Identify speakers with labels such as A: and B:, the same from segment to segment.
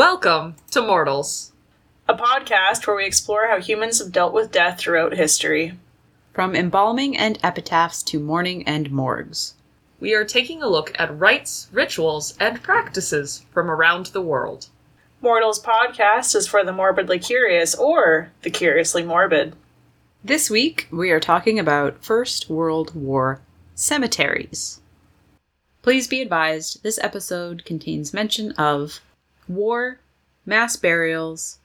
A: Welcome to Mortals.
B: a podcast where we explore how humans have dealt with death throughout history.
C: From embalming and epitaphs to mourning and morgues.
A: We are taking a look at rites, rituals, and practices from around the world.
B: Mortals podcast is for the morbidly curious or the curiously morbid.
C: This week, we are talking about First World War cemeteries. Please be advised this episode contains mention of war, mass burials,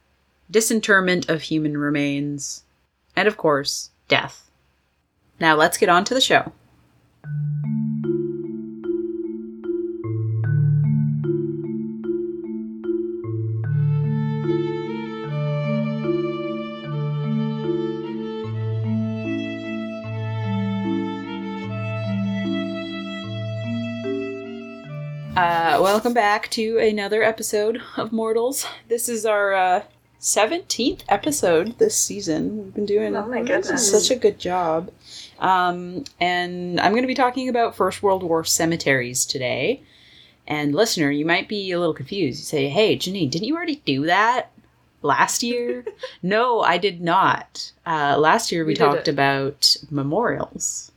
C: disinterment of human remains, and of course, death. Now let's get on to the show. Uh, welcome back to another episode of Mortals. This is our uh, 17th episode this season. We've been doing
B: Oh my goodness.
C: such a good job. Um, and I'm going to be talking about First World War cemeteries today. And listener, you might be a little confused. You say, hey, Janine, didn't you already do that last year? no, I did not. Uh, last year we,
A: We
C: talked about memorials.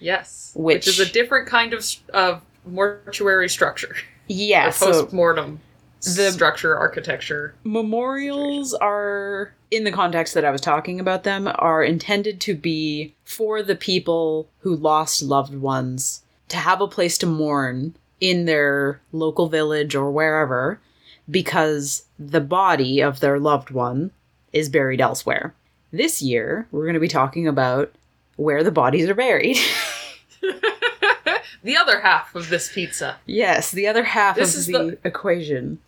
A: Yes.
C: Which-
A: is a different kind of, of mortuary structure.
C: Yeah,
A: or
C: so
A: post-mortem
C: the-
A: structure, architecture.
C: memorials are in the context that I was talking about them are intended to be for the people who lost loved ones to have a place to mourn in their local village or wherever because the body of their loved one is buried elsewhere. This year, we're going to be talking about where the bodies are buried.
A: the other half of this pizza.
C: yes, the other half
A: This
C: of
A: is
C: the,
A: the-
C: equation.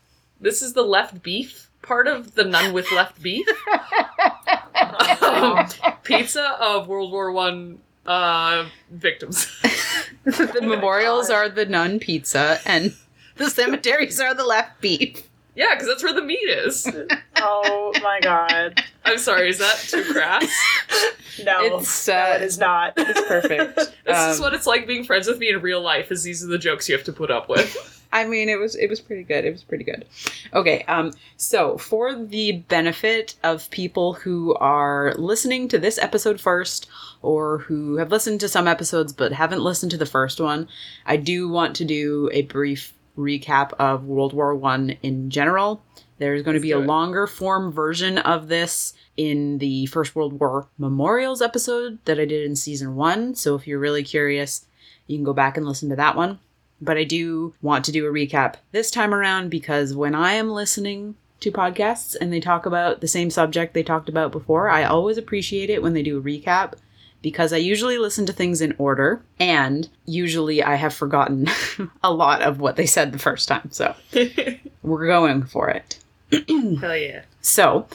A: This is the left beef part of the none with left beef. um, pizza of World War One uh, victims.
C: the memorials are the none pizza and the cemeteries are the left beef.
A: Yeah, because that's where the meat is.
B: Oh my god.
A: I'm sorry, is that too crass?
B: No,
C: It's,
B: no,
C: uh,
B: it is not.
C: It's perfect.
A: This is
C: Um,
A: what it's like being friends with me in real life. Is these are the jokes you have to put up with.
C: I mean, it was it was pretty good. It was pretty good. Okay, um, so for the benefit of people who are listening to this episode first, or who have listened to some episodes but haven't listened to the first one, I do want to do a brief recap of World War One in general. There's going to
A: Let's
C: be a
A: it.
C: longer form version of this in the First World War Memorials episode that I did in season one. So if you're really curious, you can go back and listen to that one. But I do want to do a recap this time around because when I am listening to podcasts and they talk about the same subject they talked about before, I always appreciate it when they do a recap because I usually listen to things in order and usually I have forgotten a lot of what they said the first time. So we're going for it.
A: Hell yeah.
C: So,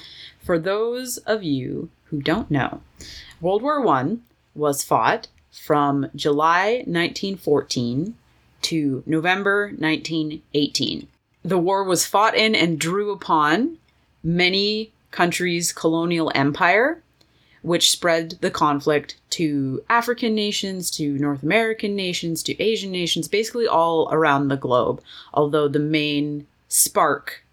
C: for those of you who don't know, World War One was fought from July 1914 to November 1918. The war was fought in and drew upon many countries' colonial empire, which spread the conflict to African nations, to North American nations, to Asian nations, basically all around the globe. Although the main spark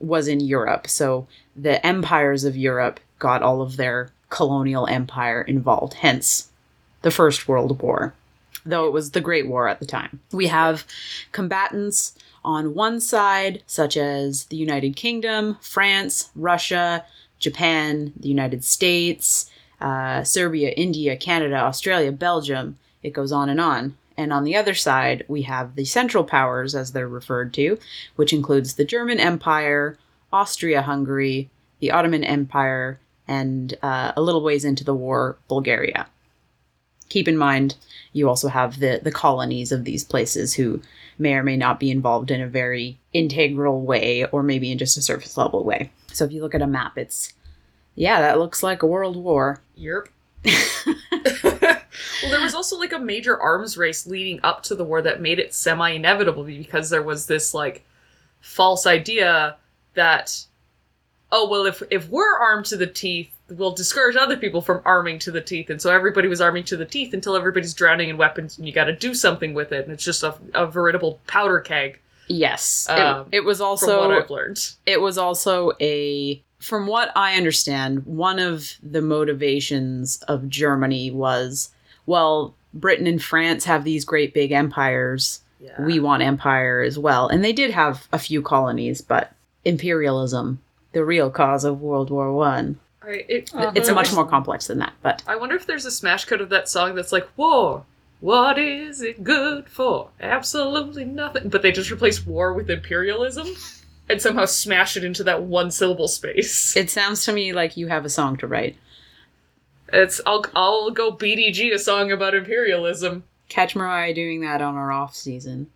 C: was in Europe. So the empires of Europe got all of their colonial empire involved, hence the First World War, though it was the Great War at the time. We have combatants on one side, such as the United Kingdom, France, Russia, Japan, the United States, uh, Serbia, India, Canada, Australia, Belgium. It goes on and on. And on the other side, we have the Central Powers, as they're referred to, which includes the German Empire, Austria Hungary, the Ottoman Empire, and uh, a little ways into the war, Bulgaria. Keep in mind, you also have the, the colonies of these places who may or may not be involved in a very integral way or maybe in just a surface level way. So if you look at a map, it's, yeah, that looks like a world war.
A: Europe. well, there was also like a major arms race leading up to the war that made it semi inevitable because there was this like false idea that oh well if if we're armed to the teeth we'll discourage other people from arming to the teeth. And so everybody was arming to the teeth until everybody's drowning in weapons and you got to do something with it. And it's just a, a veritable powder keg
C: Yes. It-
A: Um,
C: it, was
A: from
C: also
A: what I've learned.
C: it was also a from what i understand one of the motivations of germany was well britain and france have these great big empires
A: Yeah.
C: we want empire as well and they did have a few colonies but imperialism the real cause of world war one
A: I, it,
B: Uh-huh.
C: it's much more complex than that but
A: I wonder if there's a smash cut of that song that's like war. What is it good for? Absolutely nothing. But they just replace war with imperialism and somehow smash it into that one syllable space.
C: it sounds to me like you have a song to write
A: It's I'll I'll go BDG a song about imperialism.
C: catch mariah doing that on our off season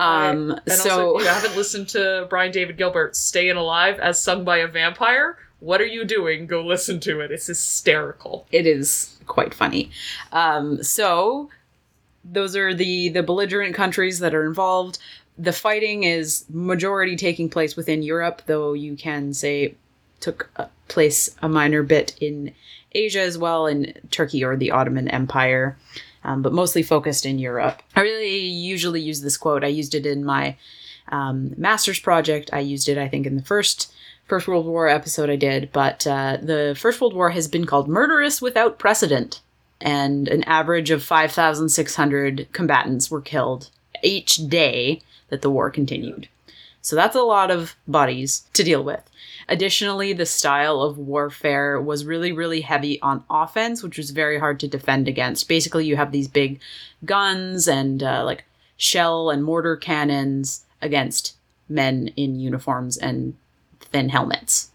C: um
A: and
C: so
A: also, if you haven't listened to Brian David Gilbert's "Staying Alive" as sung by a vampire, what are you doing? Go listen to it. It's hysterical.
C: it is quite funny. Um, so those are the the belligerent countries that are involved. The fighting is majority taking place within Europe, though you can say took a place a minor bit in Asia as well, in Turkey or the Ottoman Empire, um, but mostly focused in Europe. I really usually use this quote. I used it in my um, master's project. I used it, I think, in the first First World War episode I did, but uh, the First World War has been called murderous without precedent, and an average of 5,600 combatants were killed each day that the war continued. So that's a lot of bodies to deal with. Additionally, the style of warfare was really, really heavy on offense, which was very hard to defend against. Basically, you have these big guns and uh, like shell and mortar cannons against men in uniforms and thin helmets,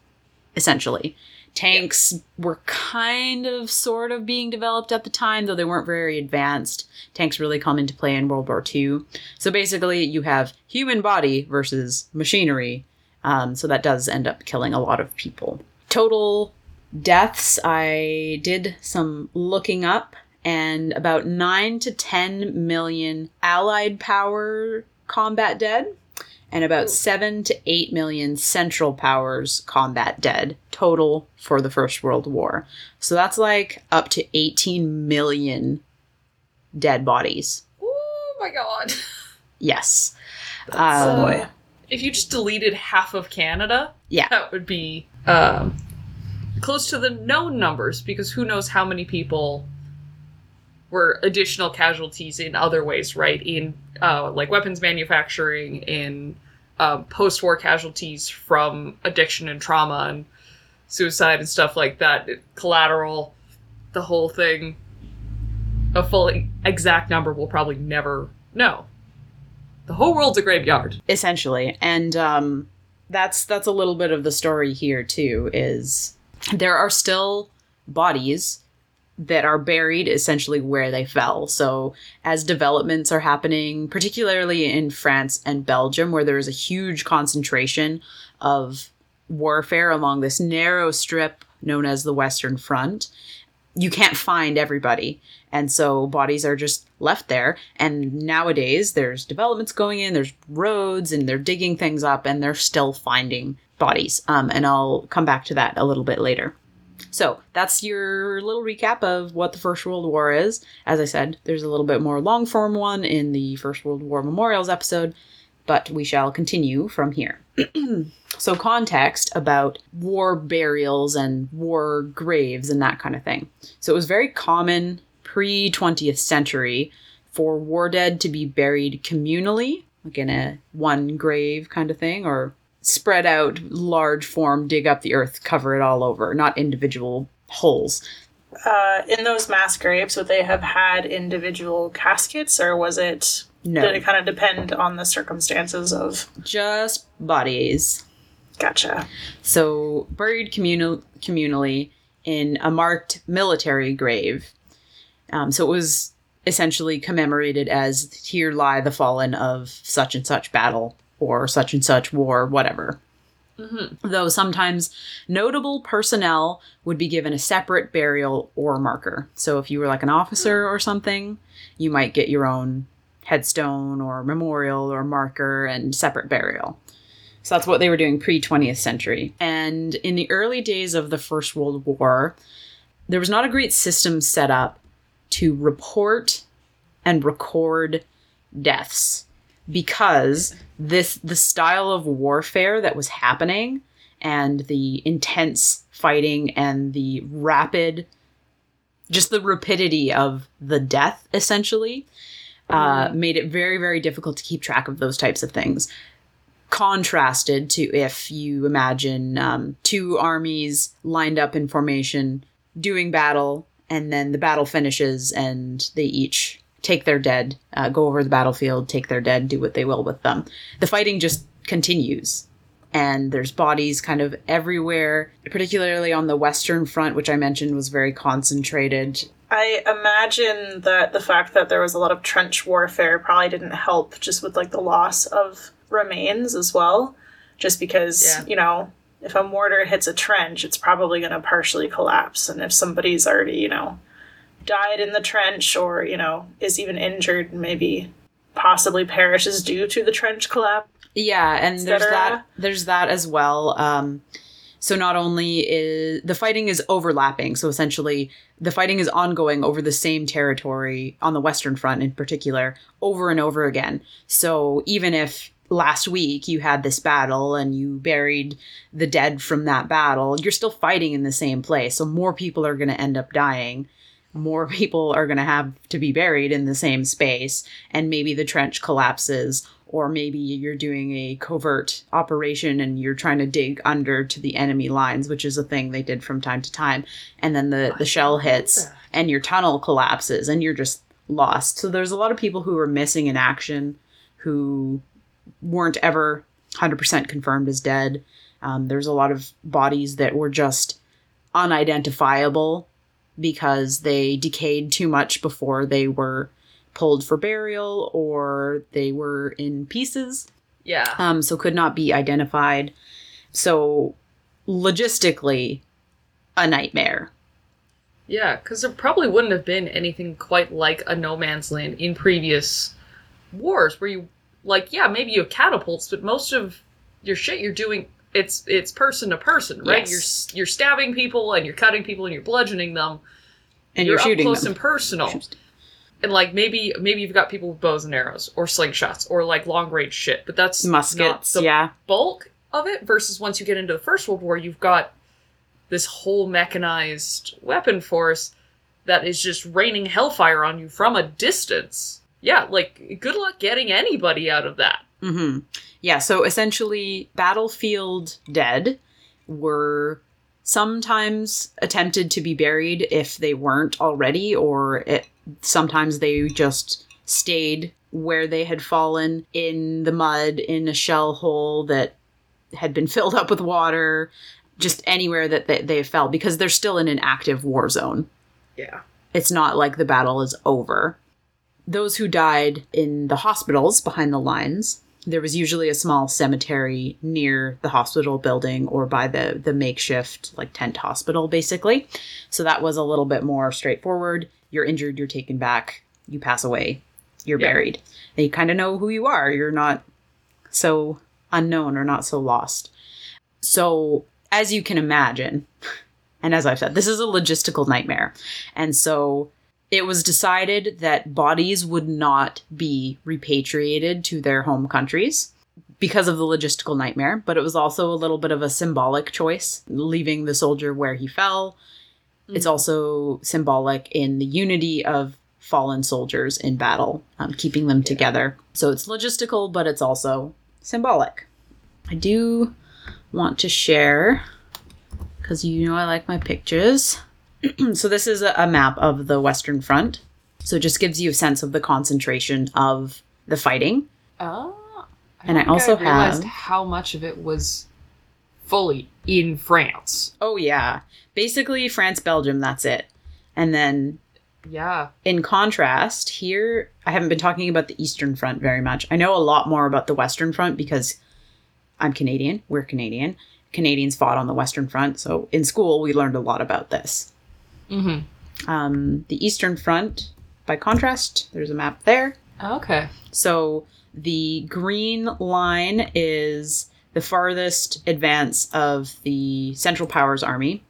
C: essentially. Tanks were kind of sort of being developed at the time, though they weren't very advanced. Tanks really come into play in World War II. So basically, you have human body versus machinery. Um, so that does end up killing a lot of people. Total deaths, I did some looking up, and about 9 to 10 million Allied power combat dead and about 7 to 8 million Central Powers combat dead total for the First World War. So that's like up to 18 million dead bodies.
A: Oh my god!
C: Yes.
A: Oh
C: Um,
B: boy.
A: if you just deleted half of Canada,
C: Yeah.
A: that would be um, close to the known numbers because who knows how many people were additional casualties in other ways, right? In uh, like weapons manufacturing, in um, post-war casualties from addiction and trauma and suicide and stuff like that, collateral, the whole thing. A full exact number we'll probably never know. The whole world's a graveyard.
C: essentially and um that's that's a little bit of the story here too is there are still bodies that are buried essentially where they fell. So as developments are happening particularly in France and Belgium where there is a huge concentration of warfare along this narrow strip known as the Western Front you can't find everybody. And so bodies are just left there. And nowadays there's developments going in there's roads and they're digging things up and they're still finding bodies. Um, and i'll come back to that a little bit later so that's your little recap of what the first world war is. As i said there's a little bit more long form one in the first world war memorials episode but we shall continue from here. So context about war burials and war graves and that kind of thing. So it was very common pre 20th century for war dead to be buried communally, like in a one grave kind of thing, or spread out large form, dig up the earth, cover it all over, not individual holes.
B: Uh, in those mass graves, would they have had individual caskets, or was it?
C: No,
B: Did it kind of depend on the circumstances of?
C: just bodies.
B: Gotcha.
C: So buried communal communally in a marked military grave. Um, so it was essentially commemorated as here lie the fallen of such and such battle or such and such war, whatever.
A: Mm-hmm.
C: Though sometimes notable personnel would be given a separate burial or marker. So if you were like an officer or something, you might get your own headstone or memorial or marker and separate burial. So that's what they were doing pre 20th century. And in the early days of the First World War, there was not a great system set up to report and record deaths. Because this the style of warfare that was happening and the intense fighting and the rapid just the rapidity of the death essentially uh, made it very very difficult to keep track of those types of things. Contrasted to if you imagine um, two armies lined up in formation doing battle and then the battle finishes and they each take their dead uh, go over the battlefield take their dead do what they will with them the fighting just continues and there's bodies kind of everywhere particularly on the western front which i mentioned was very concentrated
B: I imagine that the fact that there was a lot of trench warfare probably didn't help just with like the loss of remains as well. Just because,
A: Yeah.
B: you know, if a mortar hits a trench, it's probably going to partially collapse. And if somebody's already, you know, died in the trench or, you know, is even injured, maybe possibly perishes due to the trench collapse.
C: Yeah, and there's that there's that as well. Um, so not only is the fighting is overlapping, so essentially the fighting is ongoing over the same territory on the Western Front in particular over and over again. So even if last week you had this battle and you buried the dead from that battle, you're still fighting in the same place. So more people are going to end up dying. More people are going to have to be buried in the same space, and maybe the trench collapses, or maybe you're doing a covert operation and you're trying to dig under to the enemy lines, which is a thing they did from time to time, and then the, the shell hits and your tunnel collapses and you're just lost. So there's a lot of people who are missing in action who weren't ever 100% confirmed as dead. Um, there's a lot of bodies that were just unidentifiable because they decayed too much before they were pulled for burial or they were in pieces,
A: Yeah.
C: um, so could not be identified. So logistically, a nightmare.
A: Yeah, because there probably wouldn't have been anything quite like a no man's land in previous wars where you like, yeah, maybe you have catapults, but most of your shit you're doing it's it's person to person, right?
C: Yes.
A: You're you're stabbing people and you're cutting people and you're bludgeoning them.
C: And you're,
A: up
C: shooting
A: close
C: them.
A: and personal. And like maybe maybe you've got people with bows and arrows or slingshots or like long range shit, but that's
C: Muskets,
A: not the
C: yeah.
A: bulk of it versus once you get into the First World War, you've got this whole mechanized weapon force that is just raining hellfire on you from a distance. Yeah, like good luck getting anybody out of that.
C: hmm Yeah, so essentially, battlefield dead were sometimes attempted to be buried if they weren't already, or it, sometimes they just stayed where they had fallen in the mud in a shell hole that had been filled up with water, just anywhere that they, they fell, because they're still in an active war zone.
A: Yeah.
C: It's not like the battle is over. Those who died in the hospitals behind the lines, there was usually a small cemetery near the hospital building or by the, the makeshift, like tent hospital, basically. So that was a little bit more straightforward. You're injured, you're taken back, you pass away, you're
A: Yeah.
C: buried. They kind of know who you are. You're not so unknown or not so lost. So, as you can imagine, and as I've said, this is a logistical nightmare. And so it was decided that bodies would not be repatriated to their home countries because of the logistical nightmare, but it was also a little bit of a symbolic choice, leaving the soldier where he fell. It's also symbolic in the unity of fallen soldiers in battle, um, keeping them together. So it's logistical, but it's also symbolic. I do want to share because you know I like my pictures. so this is a, map of the Western Front. So it just gives you a sense of the concentration of the fighting.
A: Oh.
C: And I also
A: realized
C: have-
A: how much of it was fully in France.
C: Oh yeah, basically France, Belgium. That's it. And then
A: Yeah.
C: in contrast, here I haven't been talking about the Eastern Front very much. I know a lot more about the Western Front because I'm Canadian. We're Canadian. Canadians fought on the Western Front, so in school we learned a lot about this.
A: Mm-hmm.
C: Um, the Eastern Front, by contrast, there's a map there.
A: Okay.
C: So the green line is the farthest advance of the Central Powers Army,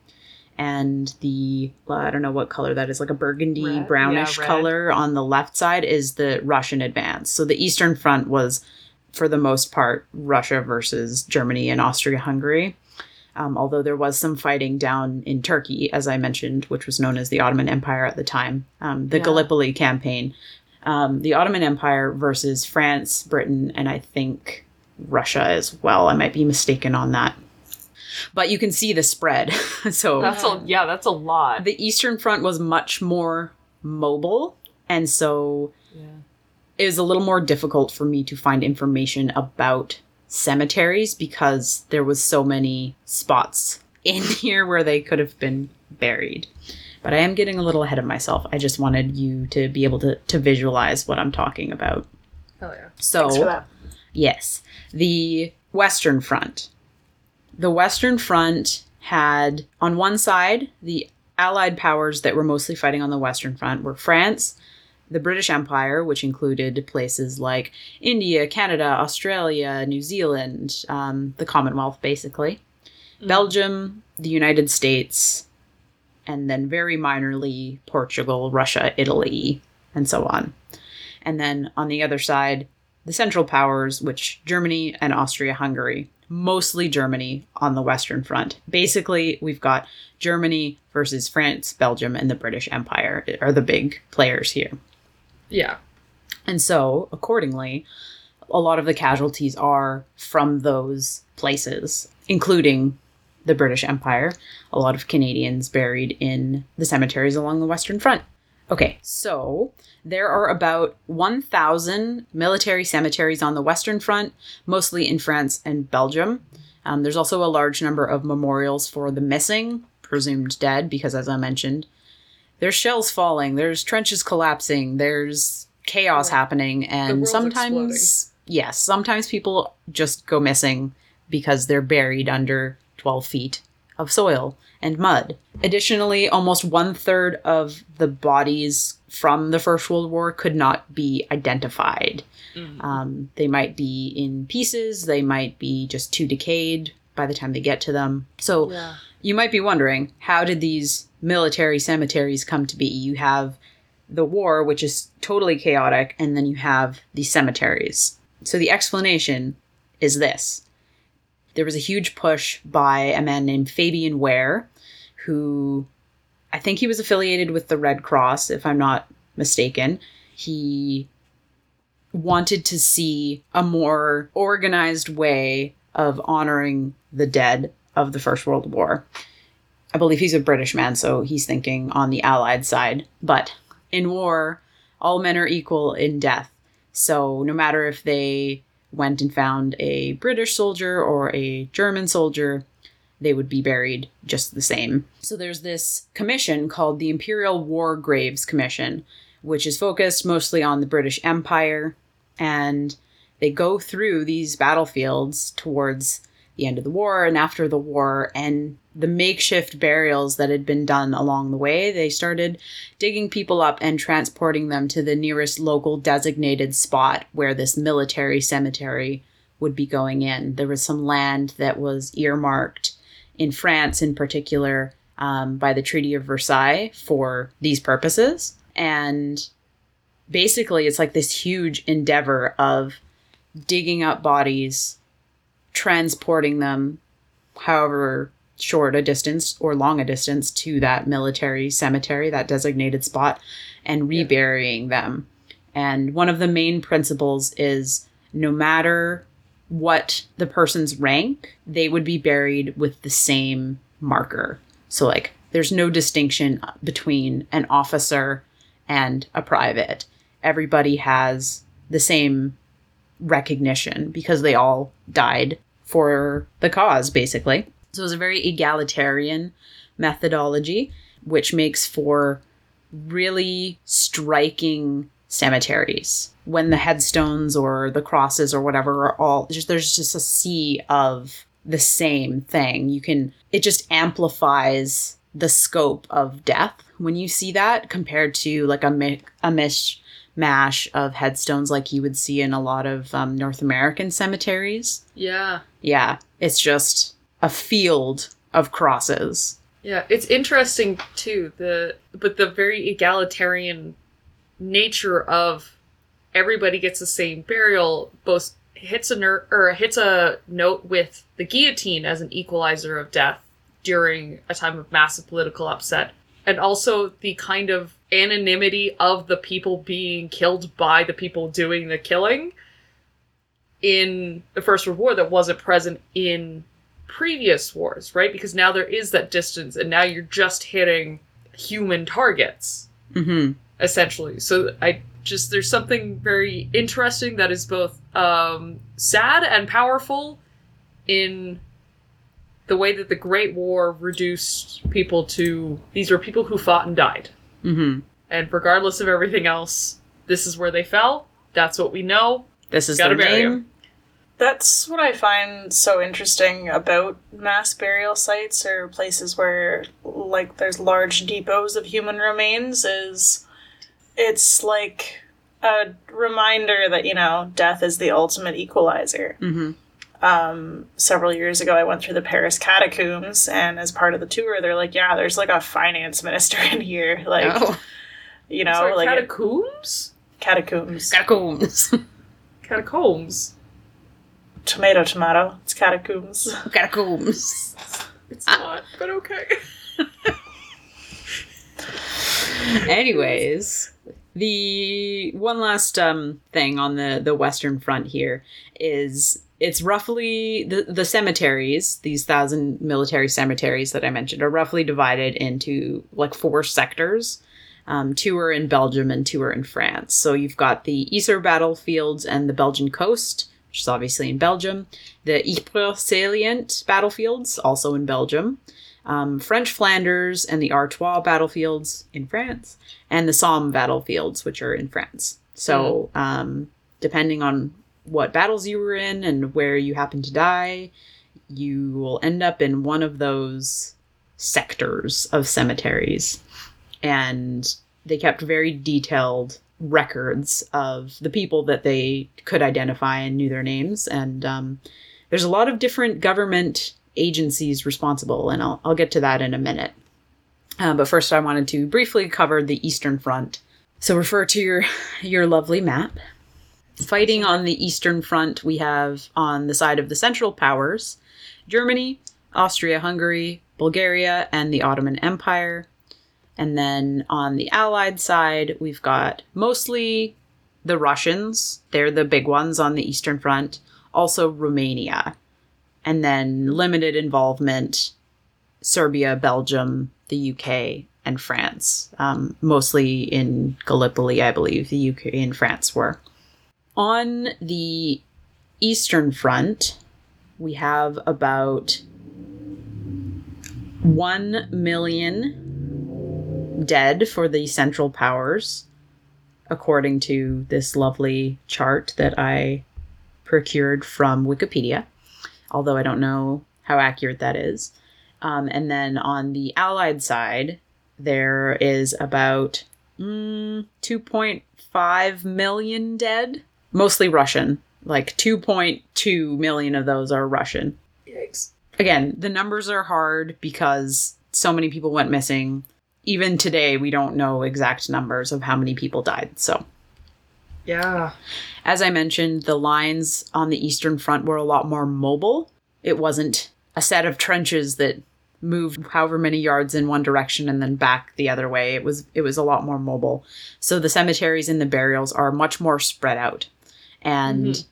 C: and the I don't know what color that is, like a burgundy
A: Red?
C: brownish
A: Yeah,
C: color on the left side is the Russian advance. So the Eastern Front was, for the most part, Russia versus Germany and Austria-Hungary. Um, although there was some fighting down in Turkey, as I mentioned, which was known as the Ottoman Empire at the time, um, the
A: Yeah.
C: Gallipoli campaign. Um, the Ottoman Empire versus France, Britain, and I think Russia as well. I might be mistaken on that. But you can see the spread. so
A: That's a yeah, that's a lot.
C: the Eastern Front was much more mobile, and so
A: Yeah.
C: it was a little more difficult for me to find information about cemeteries because there was so many spots in here where they could have been buried. But I am getting a little ahead of myself. I just wanted you to be able to, to visualize what I'm talking about.
A: Oh yeah.
C: So
B: for that.
C: Yes. The Western Front. The Western Front had, on one side, the Allied powers that were mostly fighting on the Western Front were France, the British Empire, which included places like India, Canada, Australia, New Zealand, um, the Commonwealth, basically, Belgium, the United States, and then very minorly Portugal, Russia, Italy, and so on. And then on the other side, the Central Powers, which Germany and Austria Hungary, mostly Germany on the Western Front. Basically, we've got Germany versus France, Belgium, and the British Empire are the big players here.
A: Yeah.
C: And so, accordingly, a lot of the casualties are from those places, including the British Empire. A lot of Canadians buried in the cemeteries along the Western Front. Okay, so there are about 1,000 military cemeteries on the Western Front, mostly in France and Belgium. Um, there's also a large number of memorials for the missing, presumed dead, because as I mentioned, there's shells falling, there's trenches collapsing, there's chaos
A: Right.
C: happening, and sometimes, yes, sometimes people just go missing because they're buried under 12 feet of soil and mud. Additionally, almost one third of the bodies from the First World War could not be identified.
A: Mm.
C: Um, they might be in pieces, they might be just too decayed by the time they get to them. So
A: Yeah.
C: You might be wondering how did these military cemeteries come to be? You have the war, which is totally chaotic, and then you have the cemeteries. So the explanation is this there was a huge push by a man named Fabian Ware, who I think he was affiliated with the Red Cross, if I'm not mistaken. He wanted to see a more organized way of honoring the dead of the First World War. I believe he's a British man, so he's thinking on the Allied side. But in war, all men are equal in death. So no matter if they went and found a British soldier or a German soldier, they would be buried just the same. So there's this commission called the Imperial War Graves Commission, which is focused mostly on the British Empire, and they go through these battlefields towards the end of the war and after the war, and the makeshift burials that had been done along the way, they started digging people up and transporting them to the nearest local designated spot where this military cemetery would be going in. There was some land that was earmarked in France, in particular, um, by the Treaty of Versailles for these purposes. And basically, it's like this huge endeavor of digging up bodies, transporting them, however short a distance or long a distance, to that military cemetery, that designated spot, and
A: Yeah.
C: reburying them. And one of the main principles is no matter what the person's rank, they would be buried with the same marker. So, like, there's no distinction between an officer and a private. Everybody has the same recognition because they all died for the cause, basically. So, it's a very egalitarian methodology, which makes for really striking cemeteries when the headstones or the crosses or whatever are all just there's just a sea of the same thing you can it just amplifies the scope of death when you see that compared to like a, a mishmash of headstones like you would see in a lot of um, north american cemeteries
A: Yeah.
C: yeah it's just a field of crosses
A: Yeah, it's interesting too. The but the very egalitarian nature of everybody gets the same burial both hits a ner- or hits a note with the guillotine as an equalizer of death during a time of massive political upset and also the kind of anonymity of the people being killed by the people doing the killing in the first world war that wasn't present in previous wars right because now there is that distance and now you're just hitting human targets
C: Mm-hmm.
A: essentially. So I just there's something very interesting that is both um, sad and powerful in the way that the Great War reduced people to these were people who fought and died,
C: Mm-hmm.
A: and regardless of everything else, this is where they fell. That's what we know.
C: This is
A: Gotta
C: their
A: bury 'em.
C: name.
B: That's what I find so interesting about mass burial sites or places where like there's large depots of human remains is it's like a reminder that, you know, death is the ultimate equalizer.
C: Mm-hmm.
B: Um, several years ago I went through the Paris catacombs and as part of the tour they're like, yeah, there's like a finance minister in here. Like
C: oh,
B: you know,
A: Sorry,
B: like
A: catacombs,
B: catacombs.
C: catacombs.
A: catacombs.
B: tomato tomato. It's catacombs.
C: catacombs.
A: It's not, but okay.
C: Anyways, the one last um, thing on the the western front here is it's roughly the the cemeteries. These thousand military cemeteries that I mentioned are roughly divided into like four sectors. Um, two are in Belgium and two are in France. So you've got the Yser battlefields and the Belgian coast, which is obviously in Belgium. The Ypres salient battlefields, also in Belgium um, French Flanders and the Artois battlefields in France, and the Somme battlefields, which are in France. So, um, depending on what battles you were in and where you happen to die, you will end up in one of those sectors of cemeteries. And they kept very detailed records of the people that they could identify and knew their names. And um, there's a lot of different government agencies responsible, and I'll, I'll get to that in a minute. Uh, but first, I wanted to briefly cover the Eastern Front. So refer to your your lovely map. Fighting on the Eastern Front, we have on the side of the Central Powers Germany, Austria Hungary, Bulgaria, and the Ottoman Empire. And then on the Allied side, we've got mostly the Russians. They're the big ones on the Eastern Front. Also Romania. And then limited involvement Serbia, Belgium, the UK, and France. Um, mostly in Gallipoli, I believe, the UK and France were. On the Eastern Front, we have about 1 million dead for the Central Powers, according to this lovely chart that I procured from Wikipedia, although I don't know how accurate that is. Um, and then on the Allied side, there is about mm, 2.5 million dead, mostly Russian. Like 2.2 million of those are Russian.
A: Yikes.
C: Again, the numbers are hard because so many people went missing. Even today, we don't know exact numbers of how many people died. So,
A: Yeah.
C: as I mentioned, the lines on the Eastern Front were a lot more mobile. It wasn't a set of trenches that moved however many yards in one direction and then back the other way. It was it was a lot more mobile. So the cemeteries and the burials are much more spread out. And
A: Mhm.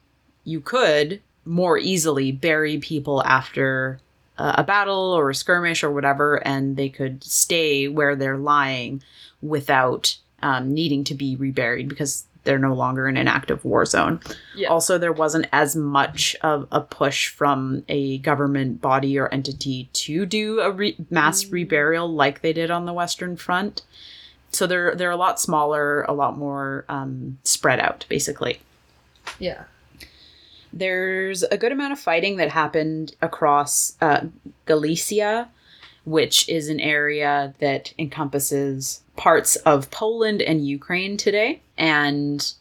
C: you could more easily bury people after uh, a battle or a skirmish or whatever and they could stay where they're lying without um, needing to be reburied because they're no longer in an active war zone.
A: Yeah.
C: Also, there wasn't as much of a push from a government body or entity to do a re- mass reburial like they did on the Western Front. So they're they're a lot smaller, a lot more um, spread out, basically.
A: Yeah.
C: There's a good amount of fighting that happened across uh, Galicia, which is an area that encompasses parts of Poland and Ukraine today. And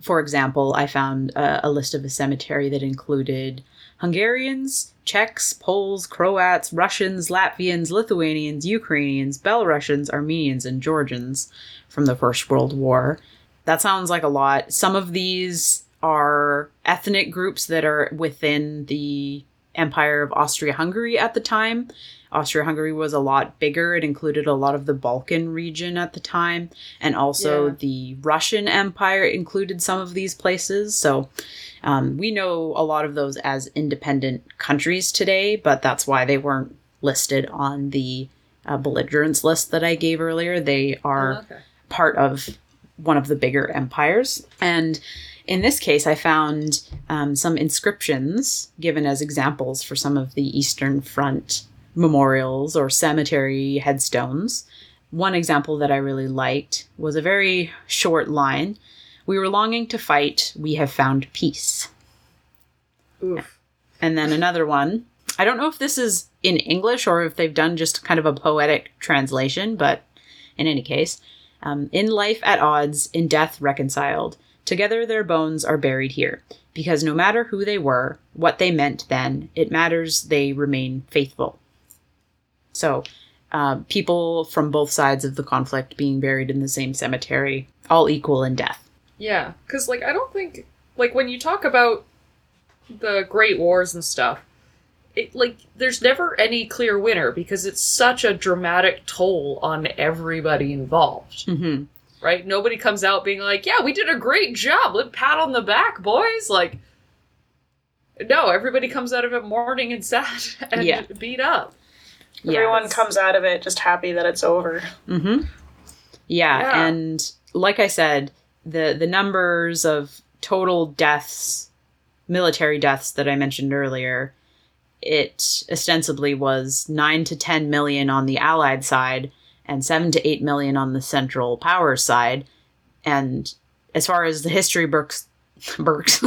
C: for example, I found a, a list of a cemetery that included Hungarians, Czechs, Poles, Croats, Russians, Latvians, Lithuanians, Ukrainians, Belarusians, Armenians, and Georgians from the First World War. That sounds like a lot. Some of these are ethnic groups that are within the Empire of Austria Hungary at the time. Austria Hungary was a lot bigger. It included a lot of the Balkan region at the time. And also
A: Yeah.
C: the Russian Empire included some of these places. So um, we know a lot of those as independent countries today, but that's why they weren't listed on the uh, belligerents list that I gave earlier. They are
A: Oh, okay.
C: part of one of the bigger empires. And in this case, I found um, some inscriptions given as examples for some of the Eastern Front memorials or cemetery headstones. One example that I really liked was a very short line We were longing to fight, we have found peace.
A: Oof.
C: And then another one. I don't know if this is in English or if they've done just kind of a poetic translation, but in any case, um, in life at odds, in death reconciled. Together their bones are buried here, because no matter who they were, what they meant then, it matters they remain faithful. So, uh, people from both sides of the conflict being buried in the same cemetery, all equal in death.
A: Yeah, because like I don't think like when you talk about the Great Wars and stuff, it like there's never any clear winner because it's such a dramatic toll on everybody involved.
C: hmm
A: Right? Nobody comes out being like, "Yeah, we did a great job. Let pat on the back, boys." Like, no, everybody comes out of it mourning and sad and
C: Yeah.
A: beat up.
B: Everyone
A: Yes.
B: comes out of it just happy that it's over.
C: Mm-hmm. Yeah,
A: Yeah.
C: and like I said, the the numbers of total deaths, military deaths that I mentioned earlier, it ostensibly was nine to ten million on the Allied side and seven to eight million on the Central Powers side. And as far as the history books, books,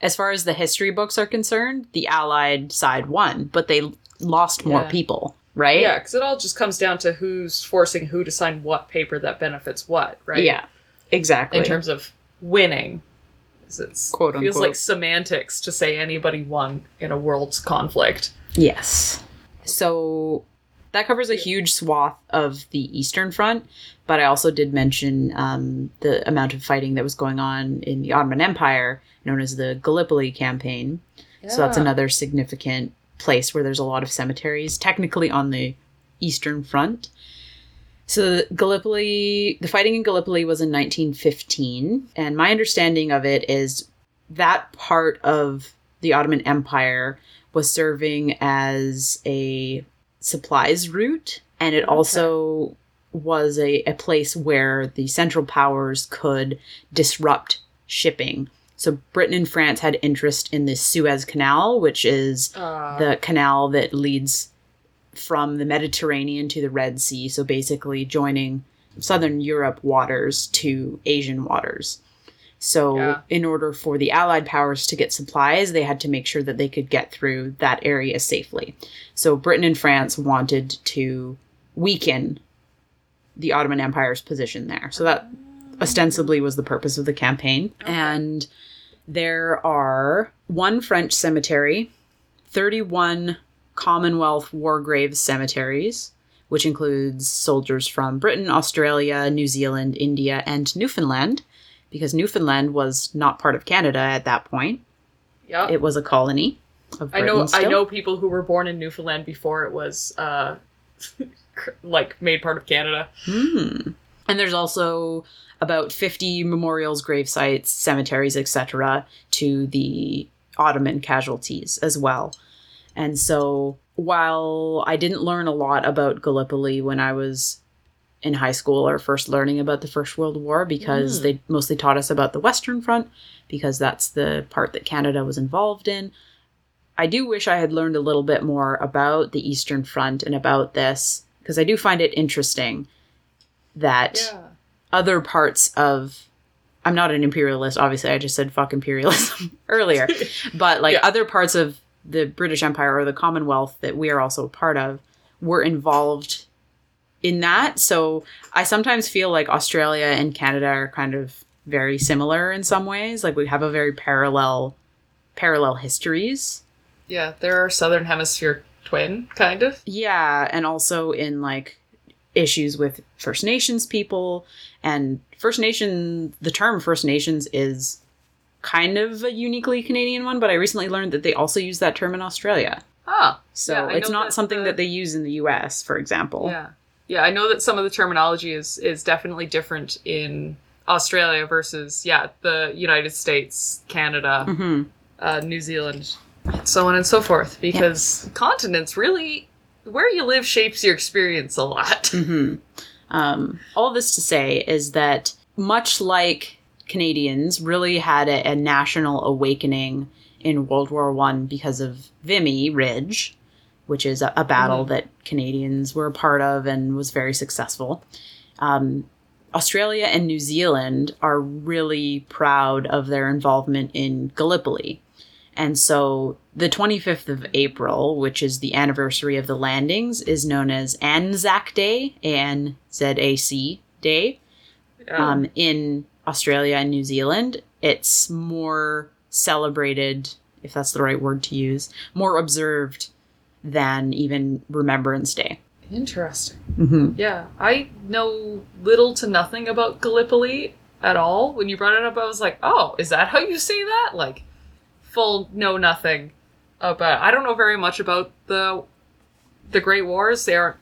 C: as far as the history books are concerned, the Allied side won, but they lost more
A: Yeah.
C: people, right?
A: yeah, because it all just comes down to who's forcing who to sign what paper that benefits what, right?
C: Yeah, exactly.
A: in terms of winning, It's
C: Quote,
A: feels
C: unquote.
A: like semantics to say anybody won in a world's conflict.
C: yes. So that covers a huge swath of the Eastern Front, but I also did mention um, the amount of fighting that was going on in the Ottoman Empire, known as the Gallipoli campaign. So that's another significant place where there's a lot of cemeteries, technically on the Eastern Front. So the Gallipoli, the fighting in Gallipoli was in 1915, and my understanding of it is that part of the Ottoman Empire was serving as a supplies route, and it
A: Okay.
C: also was a, a place where the Central Powers could disrupt shipping. So Britain and France had interest in the Suez Canal, which is
A: Uh,
C: the canal that leads from the Mediterranean to the Red Sea. So basically joining Southern Europe waters to Asian waters. So,
A: Yeah.
C: in order for the Allied powers to get supplies, they had to make sure that they could get through that area safely. So, Britain and France wanted to weaken the Ottoman Empire's position there. So, that ostensibly was the purpose of the campaign.
A: Okay.
C: And there are one French cemetery, 31 Commonwealth war graves cemeteries, which includes soldiers from Britain, Australia, New Zealand, India, and Newfoundland, because Newfoundland was not part of Canada at that point.
A: yeah.
C: It was a colony of
A: I know. I know people who were born in Newfoundland before it was uh, like made part of Canada.
C: Hmm. And there's also about 50 memorials, grave sites, cemeteries, etc., to the Ottoman casualties as well. And so, while I didn't learn a lot about Gallipoli when I was in high school or first learning about the First World War, because
A: Mm.
C: they mostly taught us about the Western Front, because that's the part that Canada was involved in. I do wish I had learned a little bit more about the Eastern Front and about this, because I do find it interesting that
A: Yeah.
C: other parts of I'm not an imperialist, obviously I just said fuck imperialism earlier. But like
A: Yeah.
C: other parts of the British Empire or the Commonwealth that we are also a part of were involved in that. So I sometimes feel like Australia and Canada are kind of very similar in some ways. Like we have a very parallel parallel histories.
A: Yeah, they're our Southern Hemisphere twin, kind of.
C: Yeah, and also in like issues with First Nations people and First Nation the term First Nations is kind of a uniquely Canadian one, but I recently learned that they also use that term in Australia.
A: Ah,
C: So
A: Yeah,
C: it's not something
A: the-
C: that they use in the US, for example.
A: yeah, yeah. I know that some of the terminology is is definitely different in Australia versus yeah the United States, Canada,
C: hmm
A: uh, New Zealand, so on and so forth. Because continents really, where you live shapes your experience a lot.
C: hmm Um, all this to say is that much like Canadians really had a, a national awakening in World War One because of Vimy Ridge, which is a, a battle
A: Mhm.
C: that Canadians were a part of and was very successful. Um, Australia and New Zealand are really proud of their involvement in Gallipoli. And so the 25th of April, which is the anniversary of the landings, is known as Anzac Day, A N Z A C Day. Um, in Australia and New Zealand, it's more celebrated, if that's the right word to use, more observed than even Remembrance Day.
A: Interesting.
C: Mm-hmm.
A: Yeah, I know little to nothing about Gallipoli at all. When you brought it up, I was like, "Oh, is that how you say that?" Like, full know nothing about. I don't know very much about the the Great Wars. They aren't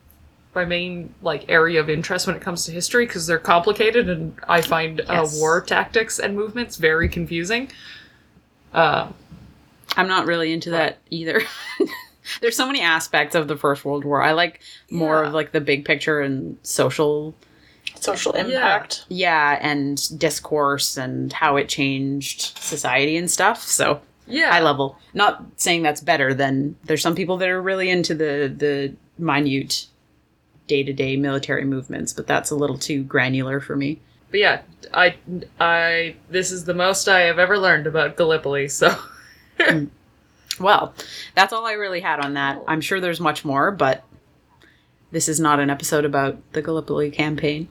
A: my main like area of interest when it comes to history because they're complicated, and I find uh, war tactics and movements very confusing. Uh,
C: I'm not really into that either. There's so many aspects of the First World War. I like more of like the big picture and social
B: Social impact.
C: yeah and discourse and how it changed society and stuff so
A: yeah,
C: high level not saying that's better than there's some people that are really into the the minute day-to-day military movements but that's a little too granular for me
A: But yeah, I I this is the most I have ever learned about Gallipoli. So. Mm.
C: Well that's all i really had on that i'm sure there's much more but this is not an episode about the gallipoli campaign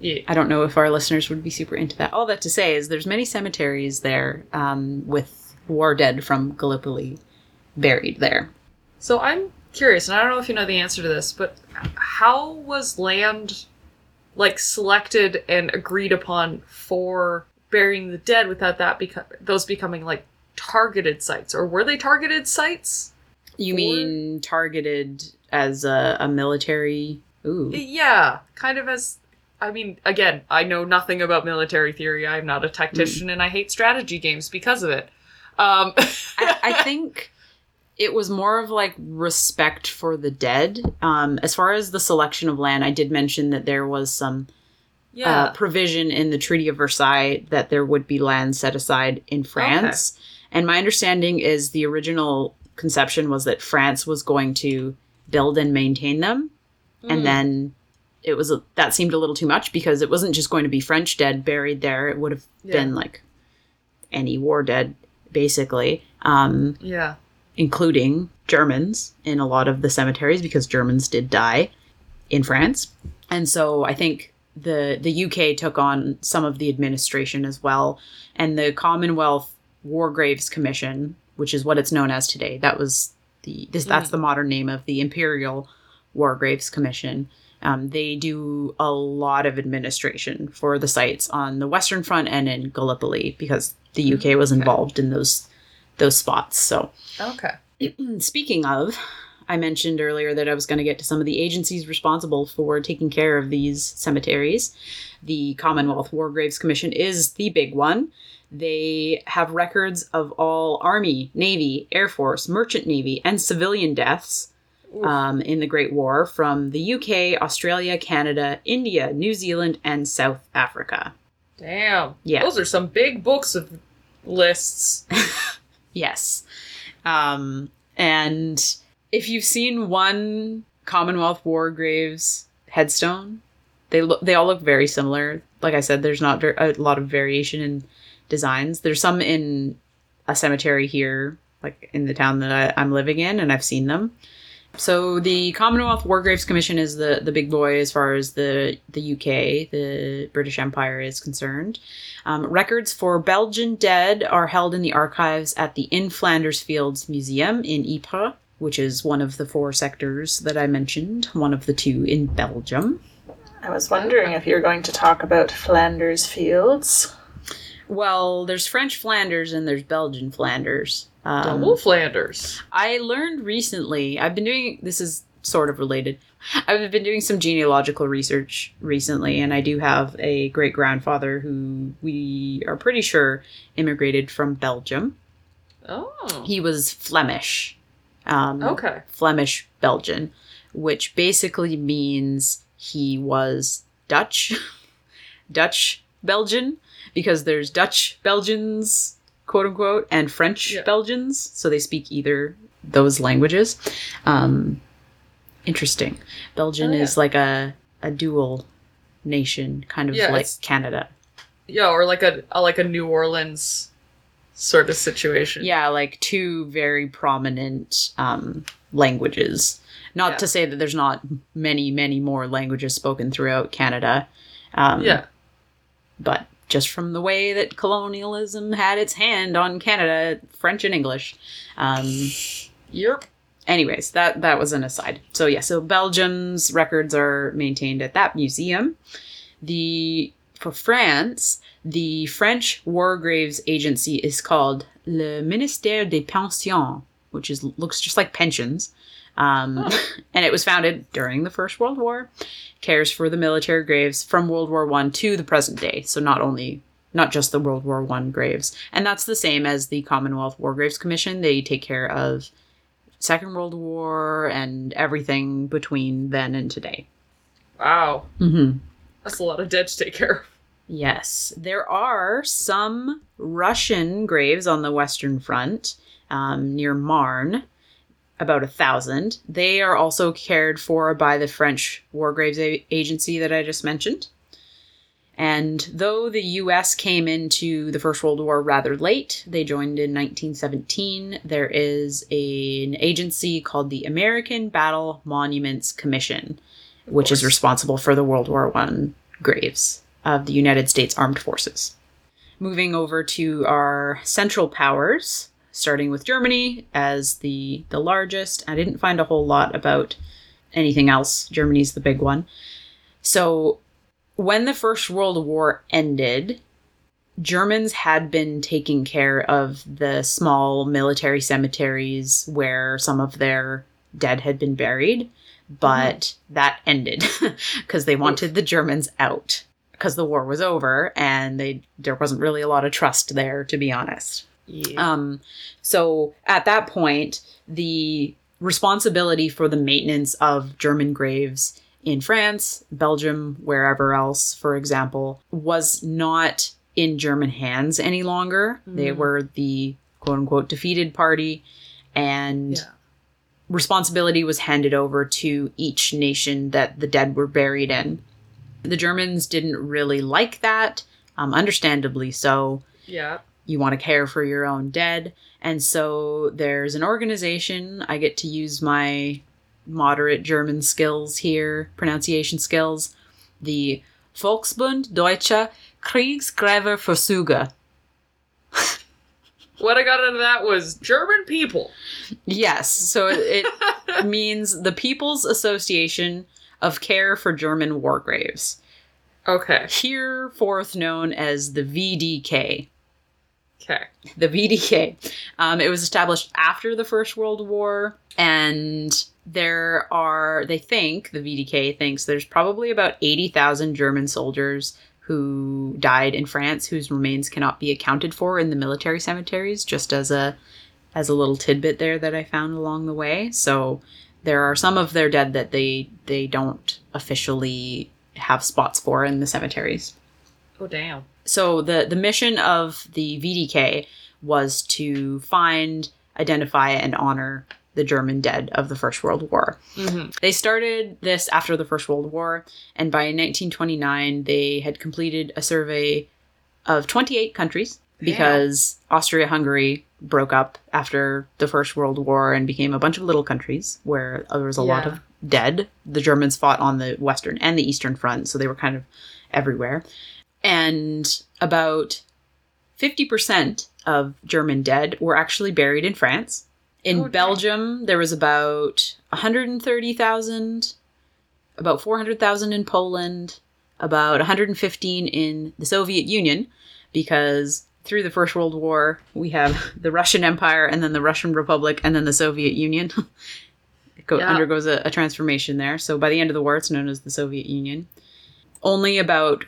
A: Yeah.
C: I don't know if our listeners would be super into that. All that to say is there's many cemeteries there um, with war dead from Gallipoli buried there.
A: So I'm curious, and I don't know if you know the answer to this, but how was land like selected and agreed upon for burying the dead without that beco- those becoming like targeted sites, or were they targeted sites?
C: You mean targeted as a, a military? Ooh.
A: Yeah, kind of as. I mean, again, I know nothing about military theory. I'm not a tactician, and I hate strategy games because of it. Um,
C: I, I think it was more of like respect for the dead. Um, as far as the selection of land, I did mention that there was some
A: yeah,
C: uh, provision in the Treaty of Versailles that there would be land set aside in France. And my understanding is the original conception was that France was going to build and maintain them.
A: Mm.
C: And then it was a, that seemed a little too much because it wasn't just going to be French dead buried there. It would have
A: Yeah.
C: been like any war dead, basically. Um,
A: yeah,
C: including Germans in a lot of the cemeteries because Germans did die in France. And so I think the the UK took on some of the administration as well and the Commonwealth War Graves Commission, which is what it's known as today. That was the this that's the modern name of the Imperial War Graves Commission. Um, they do a lot of administration for the sites on the Western Front and in Gallipoli because the UK was
A: Okay.
C: involved in those those spots. So
A: okay,
C: Speaking of, I mentioned earlier that I was going to get to some of the agencies responsible for taking care of these cemeteries. The Commonwealth War Graves Commission is the big one. They have records of all Army, Navy, Air Force, Merchant Navy, and civilian deaths um, in the Great War from the UK, Australia, Canada, India, New Zealand, and South Africa.
A: damn,
C: Yeah.
A: those are some big books of lists.
C: Yes. Um, and if you've seen one Commonwealth War Graves headstone, they look they all look very similar. Like I said, there's not ver- a lot of variation in designs. There's some in a cemetery here, like in the town that I, I'm living in, and I've seen them. So the Commonwealth War Graves Commission is the, the big boy as far as the the UK, the British Empire is concerned. Um, records for Belgian dead are held in the archives at the In Flanders Fields Museum in Ypres, which is one of the four sectors that I mentioned, one of the two in Belgium.
B: I was wondering if you're going to talk about Flanders Fields.
C: Well, there's French Flanders and there's Belgian Flanders. Um,
A: Double Flanders.
C: I learned recently, I've been doing this is sort of related. I've been doing some genealogical research recently, and I do have a great grandfather who we are pretty sure immigrated from Belgium.
A: Oh.
C: He was Flemish. Um,
A: Okay.
C: Flemish Belgian, which basically means he was Dutch, Dutch Belgian, because there's Dutch Belgians, quote unquote, and French
A: Yeah.
C: Belgians, so they speak either those languages. Um, interesting. Belgian
A: Oh, yeah.
C: is like a a dual nation, kind of
A: Yeah,
C: like Canada.
A: Yeah, or like a, a like a New Orleans sort of situation.
C: Yeah, like two very prominent um, languages. Not
A: Yeah.
C: to say that there's not many, many more languages spoken throughout Canada. Um,
A: Yeah.
C: But just from the way that colonialism had its hand on Canada, French and English. Um,
A: Yep.
C: anyways, that that was an aside. So yeah, so Belgium's records are maintained at that museum. The for France, the French War Graves Agency is called Le Ministère des Pensions, which is looks just like pensions. Um,
A: Oh.
C: and it was founded during the First World War. Cares for the military graves from World War One to the present day. So not only not just the World War One graves, and that's the same as the Commonwealth War Graves Commission. They take care of Second World War and everything between then and today.
A: Wow.
C: Mm-hmm.
A: That's a lot of dead to take care of.
C: Yes, there are some Russian graves on the Western Front um, near Marne, about a thousand. They are also cared for by the French War Graves A- Agency that I just mentioned. And though the US came into the First World War rather late, they joined in 1917, there is a- an agency called the American Battle Monuments Commission, which is responsible for the World War One graves of the United States Armed Forces. Moving over to our central powers, starting with Germany as the the largest. I didn't find a whole lot about anything else. Germany's the big one. So when the First World War ended, Germans had been taking care of the small military cemeteries where some of their dead had been buried, but mm-hmm. that ended because they wanted the Germans out because the war was over and they there wasn't really a lot of trust there to be honest.
A: Yeah.
C: Um, so at that point, the responsibility for the maintenance of German graves in France, Belgium, wherever else, for example, was not in German hands any longer. They
A: Mm.
C: were the quote unquote defeated party, and
A: yeah.
C: responsibility was handed over to each nation that the dead were buried in. The Germans didn't really like that, um, understandably so
A: Yeah.
C: You want to care for your own dead. And so there's an organization. I get to use my moderate German skills here, pronunciation skills. The Volksbund Deutscher Kriegsgräberfürsorge.
A: What I got out of that was German people.
C: Yes, so it, it means the People's Association of Care for German War Graves,
A: Okay.
C: hereforth known as the VDK.
A: Okay.
C: the VDK. Um, it was established after the First World War, and there are, they think, the VDK thinks there's probably about 80,000 German soldiers who died in France whose remains cannot be accounted for in the military cemeteries, just as a as a little tidbit there that I found along the way. So there are some of their dead that they they don't officially have spots for in the cemeteries
A: Oh damn.
C: So the the mission of the VDK was to find, identify, and honor the German dead of the First World War.
A: Mm-hmm.
C: They started this after the First World War, and by 1929 they had completed a survey of 28 countries because Austria-Hungary broke up after the First World War and became a bunch of little countries where there was a lot of dead. The Germans fought on the Western and the Eastern Front, so they were kind of everywhere. And about 50% of German dead were actually buried in France. In
A: Oh, dang.
C: Belgium, there was about 130,000, about 400,000 in Poland, about 115 in the Soviet Union, because through the First World War, we have the Russian Empire and then the Russian Republic and then the Soviet Union. it go-
A: Yeah.
C: undergoes a, a transformation there. So by the end of the war, it's known as the Soviet Union. Only about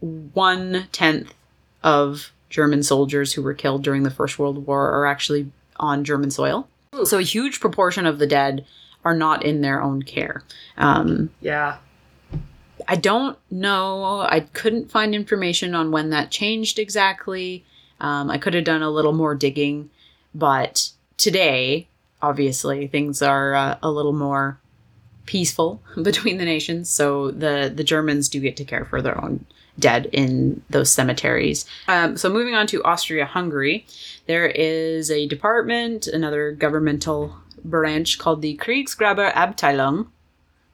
C: one tenth of German soldiers who were killed during the First World War are actually on German soil. So a huge proportion of the dead are not in their own care. Um,
A: Yeah.
C: I don't know. I couldn't find information on when that changed exactly. Um, I could have done a little more digging, but today, obviously, things are uh, a little more peaceful between the nations. So the the Germans do get to care for their own dead in those cemeteries. Um, so moving on to Austria-Hungary, there is a department, another governmental branch called the Kriegsgraberabteilung,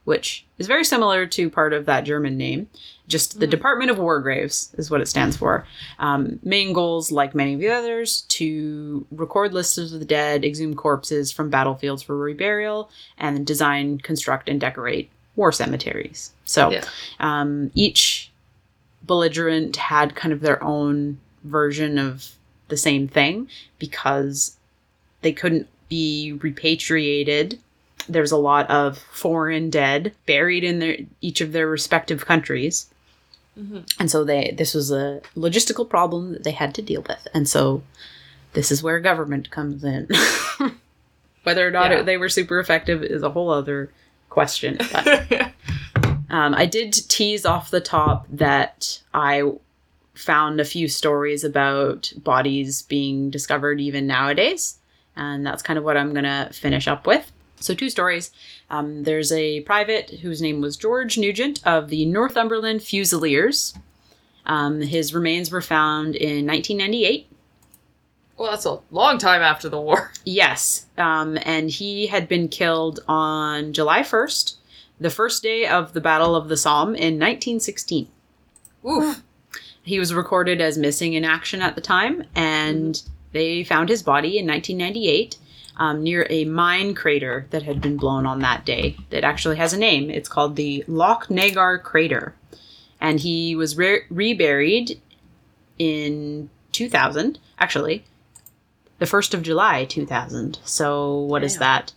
C: which is very similar to part of that German name. Just the Department of War Graves is what it stands for. Um, main goals, like many of the others, to record lists of the dead, exhume corpses from battlefields for reburial, and design, construct, and decorate war cemeteries. So
A: Yeah.
C: um, each belligerent had kind of their own version of the same thing because they couldn't be repatriated. There's a lot of foreign dead buried in their each of their respective countries.
A: Mhm.
C: And so they this was a logistical problem that they had to deal with. And so this is where government comes in. Whether or not
A: Yeah.
C: they were super effective is a whole other question. Um, I did tease off the top that I found a few stories about bodies being discovered even nowadays. And that's kind of what I'm going to finish up with. So, two stories. Um, there's a private whose name was George Nugent of the Northumberland Fusiliers. Um, his remains were found in 1998.
A: well, that's a long time after the war.
C: Yes, um, and he had been killed on July 1st, the first day of the Battle of the Somme in 1916.
A: Oof.
C: He was recorded as missing in action at the time, and they found his body in 1998 um, near a mine crater that had been blown on that day. That actually has a name. It's called the Loch Nagar crater, and he was re- reburied in 2000. Actually, the first of July 2000. So what is
A: Damn.
C: that?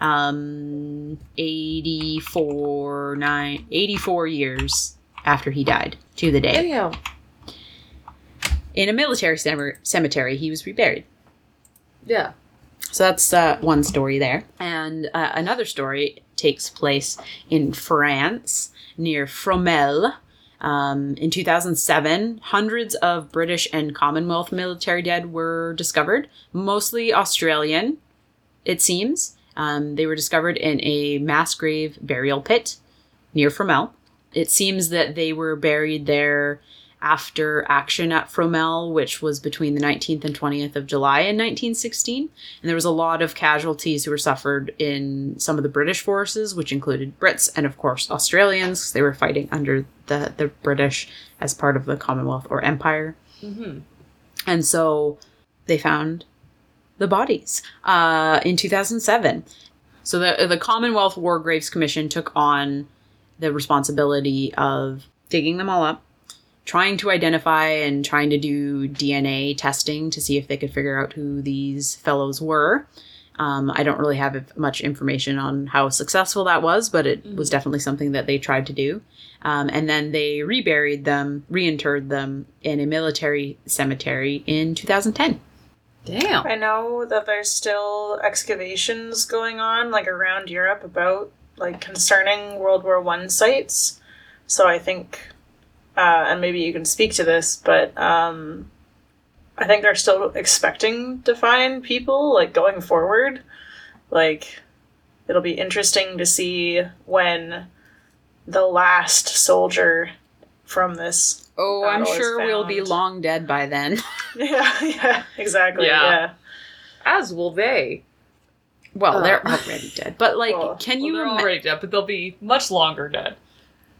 C: Um, 84 nine 84 years after he died to the day. In a military cemetery, he was reburied.
A: Yeah.
C: So that's uh, one story there. And uh, another story takes place in France near Fromelles. Um, in 2007, hundreds of British and Commonwealth military dead were discovered, mostly Australian, it seems. Um, they were discovered in a mass grave burial pit near Fromelles. It seems that they were buried there after action at Fromelles, which was between the 19th and 20th of July in 1916. And there was a lot of casualties who were suffered in some of the British forces, which included Brits and, of course, Australians. They were fighting under the, the British as part of the Commonwealth or Empire.
A: hmm
C: And so they found the bodies uh, in 2007. So the, the Commonwealth War Graves Commission took on the responsibility of digging them all up, trying to identify and trying to do DNA testing to see if they could figure out who these fellows were. Um, I don't really have much information on how successful that was, but it was definitely something that they tried to do. Um, and then they reburied them, reinterred them in a military cemetery in 2010.
A: Damn.
B: I know that there's still excavations going on, like around Europe, about like concerning World War One sites. So I think, uh, and maybe you can speak to this, but um, I think they're still expecting to find people like going forward. Like, it'll be interesting to see when the last soldier from this.
C: Oh, I'm
B: Battle is
C: sure we'll be long dead by then.
B: Yeah, yeah, exactly.
A: Yeah.
B: yeah.
A: As will they.
C: Well,
B: Uh.
C: they're already dead. But like,
B: Well,
C: can
A: Well,
C: you
A: they're
C: ima-
A: already dead, but they'll be much longer dead.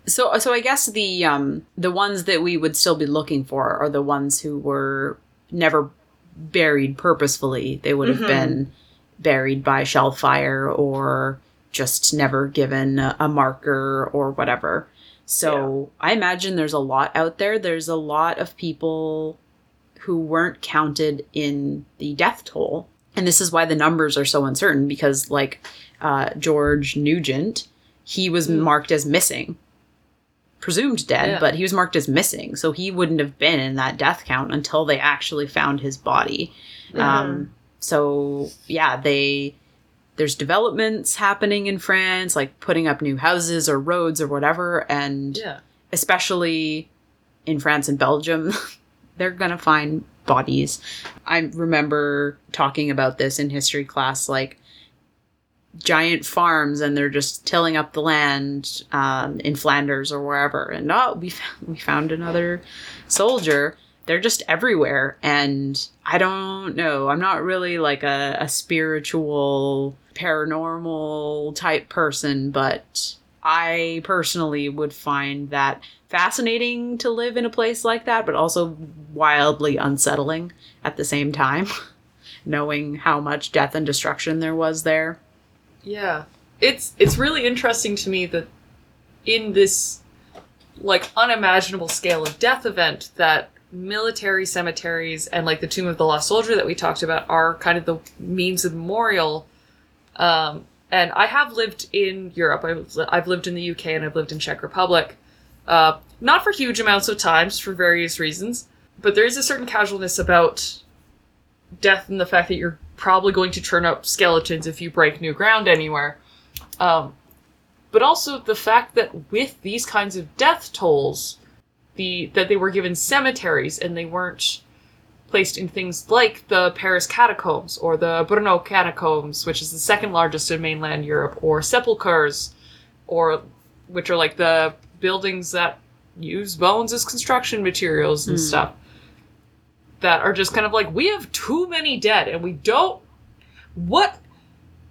C: So, so I guess the um the ones that we would still be looking for are the ones who were never buried purposefully. They would have
B: Mhm.
C: been buried by shell fire or just never given a, a marker or whatever. So I imagine there's a lot out there. There's a lot of people who weren't counted in the death toll. And this is why the numbers are so uncertain because, like uh, George Nugent, he was
A: Mm.
C: marked as missing, presumed dead,
A: Yeah.
C: but he was marked as missing. So he wouldn't have been in that death count until they actually found his body. Um, so yeah, they there's developments happening in France, like putting up new houses or roads or whatever, and
A: Yeah.
C: especially in France and Belgium, they're gonna find bodies. I remember talking about this in history class, like giant farms, and they're just tilling up the land um, in Flanders or wherever, and oh, we found, we found another soldier. They're just everywhere, and I don't know. I'm not really like a, a spiritual, paranormal type person, but I personally would find that fascinating to live in a place like that, but also wildly unsettling at the same time, knowing how much death and destruction there was there.
A: Yeah. It's it's really interesting to me that in this like unimaginable scale of death event that military cemeteries and like the tomb of the lost soldier that we talked about are kind of the means of memorial. Um and i have lived in europe. I've, I've lived in the uk and i've lived in czech republic uh, not for huge amounts of times for various reasons but there is a certain casualness about death and the fact that you're probably going to turn up skeletons if you break new ground anywhere. Um, but also the fact that with these kinds of death tolls the that they were given cemeteries and they weren't placed in things like the Paris catacombs or the Brno catacombs, which is the second largest in mainland Europe, or sepulchres, or which are like the buildings that use bones as construction materials and
C: Hmm.
A: stuff. That are just kind of like we have too many dead and we don't what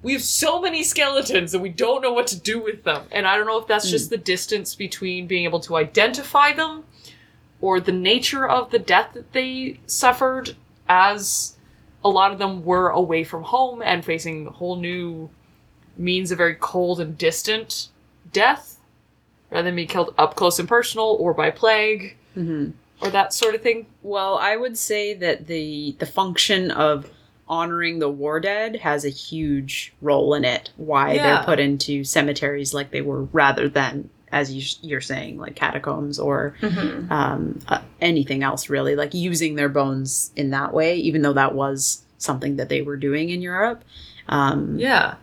A: we have so many skeletons and we don't know what to do with them. And I don't know if that's just the distance between being able to identify them or the nature of the death that they suffered, as a lot of them were away from home and facing whole new means of very cold and distant death, rather than being killed up close and personal or by plague
C: Mm-hmm.
A: or that sort of thing.
C: Well, I would say that the the function of honoring the war dead has a huge role in it. Why
A: Yeah.
C: they're put into cemeteries like they were, rather than as you, you're saying, like catacombs or
B: Mhm.
C: um, uh, anything else, really, like using their bones in that way. Even though that was something that they were doing in Europe. Um,
A: Yeah.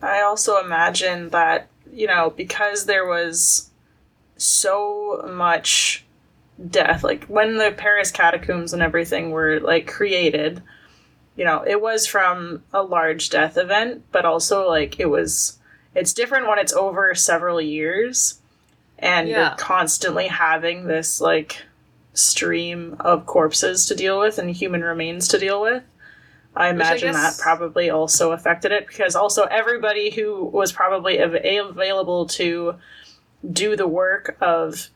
B: I also imagine that, you know, because there was so much death, like when the Paris catacombs and everything were like created, you know, it was from a large death event, but also like it was it's different when it's over several years and
A: Yeah.
B: you're constantly having this like stream of corpses to deal with and human remains to deal with. I
A: I
B: imagine
A: guess-
B: that probably also affected it because also everybody who was probably av- available to do the work of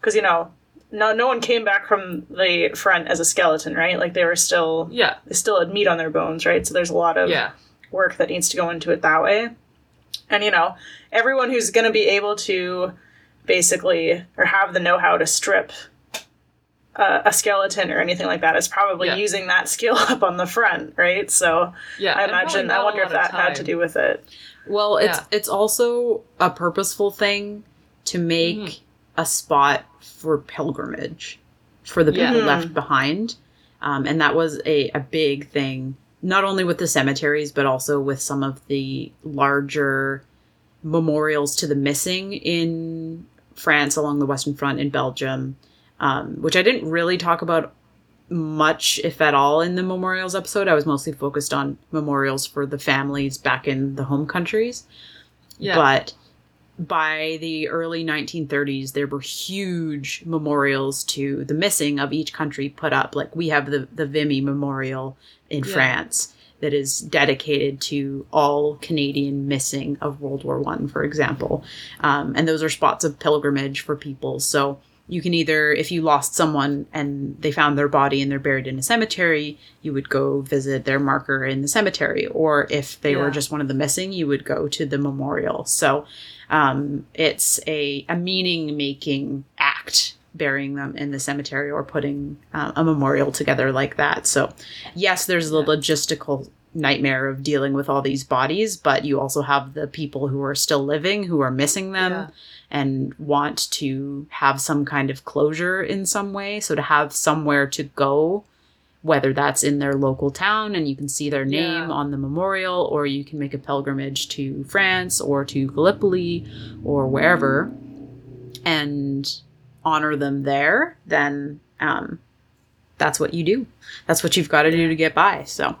B: because you know no no one came back from the front as a skeleton right like they were still
A: Yeah.
B: they still had meat on their bones right so there's a lot of
A: Yeah.
B: work that needs to go into it that way and you know everyone who's going to be able to basically or have the know-how to strip uh, a skeleton or anything like that is probably
A: Yeah.
B: using that skill up on the front right so
A: Yeah.
B: I imagine. I wonder if that had to do with it.
C: Well, it's
A: Yeah.
C: it's also a purposeful thing to make
A: Mhm.
C: A spot for pilgrimage for the people
B: Mhm.
C: left behind, um, and that was a a big thing, not only with the cemeteries but also with some of the larger memorials to the missing in France along the Western Front in Belgium, um, which I didn't really talk about much, if at all, in the memorials episode. I was mostly focused on memorials for the families back in the home countries.
A: Yeah.
C: But by the early 1930s, there were huge memorials to the missing of each country put up. Like we have the, the Vimy Memorial in
A: Yeah.
C: France. that is dedicated to all Canadian missing of World War One, for example. Um, and those are spots of pilgrimage for people. So you can either, if you lost someone and they found their body and they're buried in a cemetery, you would go visit their marker in the cemetery. Or if they were just one of the missing, you would go to the memorial. So um, it's a, a meaning making act burying them in the cemetery or putting uh, a memorial together like that. So, yes, there's the logistical nightmare of dealing with all these bodies, but you also have the people who are still living who are missing them
A: Yeah.
C: And want to have some kind of closure in some way. So, to have somewhere to go. Whether that's in their local town and you can see their name
A: Yeah.
C: on the memorial, or you can make a pilgrimage to France or to Gallipoli or wherever and honor them there, then um, that's what you do. That's what you've got to do to get by. So,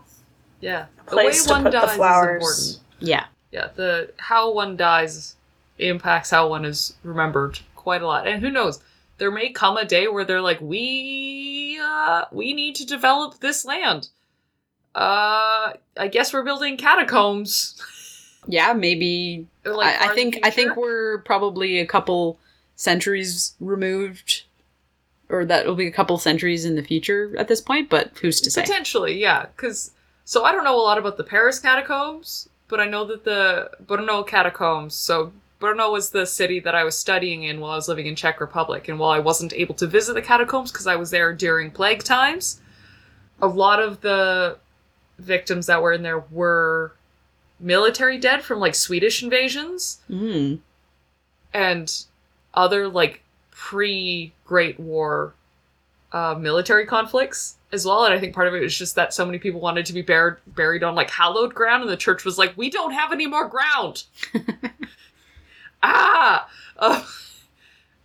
A: Yeah.
B: place to put the flowers.
A: is important.
C: yeah.
A: Yeah, the how one dies impacts how one is remembered quite a lot. And who knows? There may come a day where they're like, we uh we need to develop this land. Uh I guess we're building catacombs.
C: Yeah, maybe.
A: Like,
C: I, I
A: far in the
C: think I think we're probably a couple centuries removed, or that will be a couple centuries in the future at this point. But who's to say?
A: Potentially, yeah. Because so I don't know a lot about the Paris catacombs, but I know that the Brno catacombs. So Brno was the city that I was studying in while I was living in Czech Republic, and while I wasn't able to visit the catacombs because I was there during plague times, a lot of the victims that were in there were military dead from like Swedish invasions
C: Mm.
A: and other like pre Great War uh, military conflicts as well. And I think part of it was just that so many people wanted to be buried buried on like hallowed ground, and the church was like, "We don't have any more ground." ah, uh,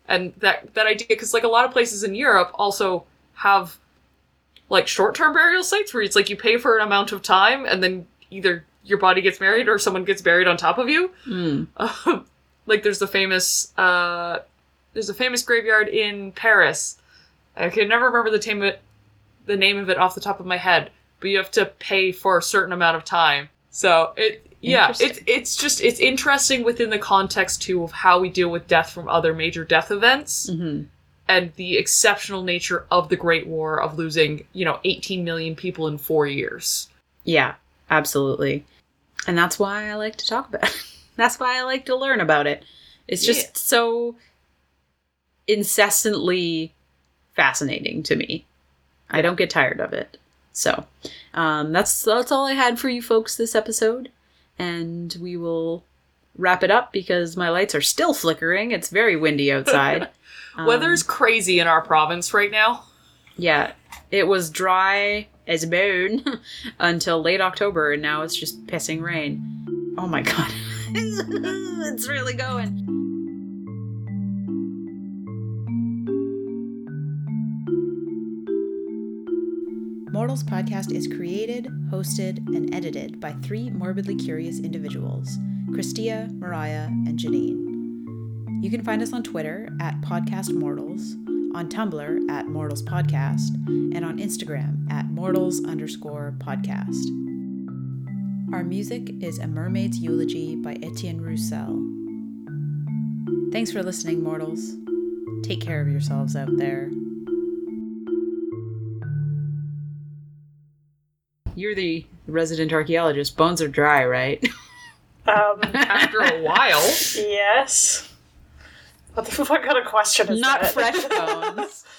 A: and that that idea because like a lot of places in Europe also have like short term burial sites where it's like you pay for an amount of time and then either your body gets buried or someone gets buried on top of you.
C: Mm.
A: Um, like there's the famous uh there's a famous graveyard in Paris. I can never remember the name of it the name of it off the top of my head, but you have to pay for a certain amount of time. So it yeah, it's it's just it's interesting within the context too of how we deal with death from other major death events
C: hmm
A: and the exceptional nature of the Great War of losing, you know, 18 million people in 4 years.
C: Yeah, absolutely. And that's why I like to talk about it. That's why I like to learn about it. It's just
A: Yeah.
C: so incessantly fascinating to me. I don't get tired of it. So, um, that's that's all I had for you folks this episode, and we will wrap it up because my lights are still flickering. It's very windy outside. Um,
A: Weather's crazy in our province right now.
C: yeah, it was dry as a bone until late October, and now it's just pissing rain. Oh my god. it's really going. Mortals Podcast is created, hosted, and edited by three morbidly curious individuals Christia, Mariah, and Janine. You can find us on Twitter at Podcast Mortals, on Tumblr at Mortals Podcast, and on Instagram at Mortals underscore podcast. Our music is A Mermaid's Eulogy by Etienne Roussel. Thanks for listening, mortals. Take care of yourselves out there. You're the resident archaeologist. Bones are dry, right?
B: Um,
A: After a while.
B: yes. What the fuck kind of question is
C: Not
B: that?
C: fresh bones.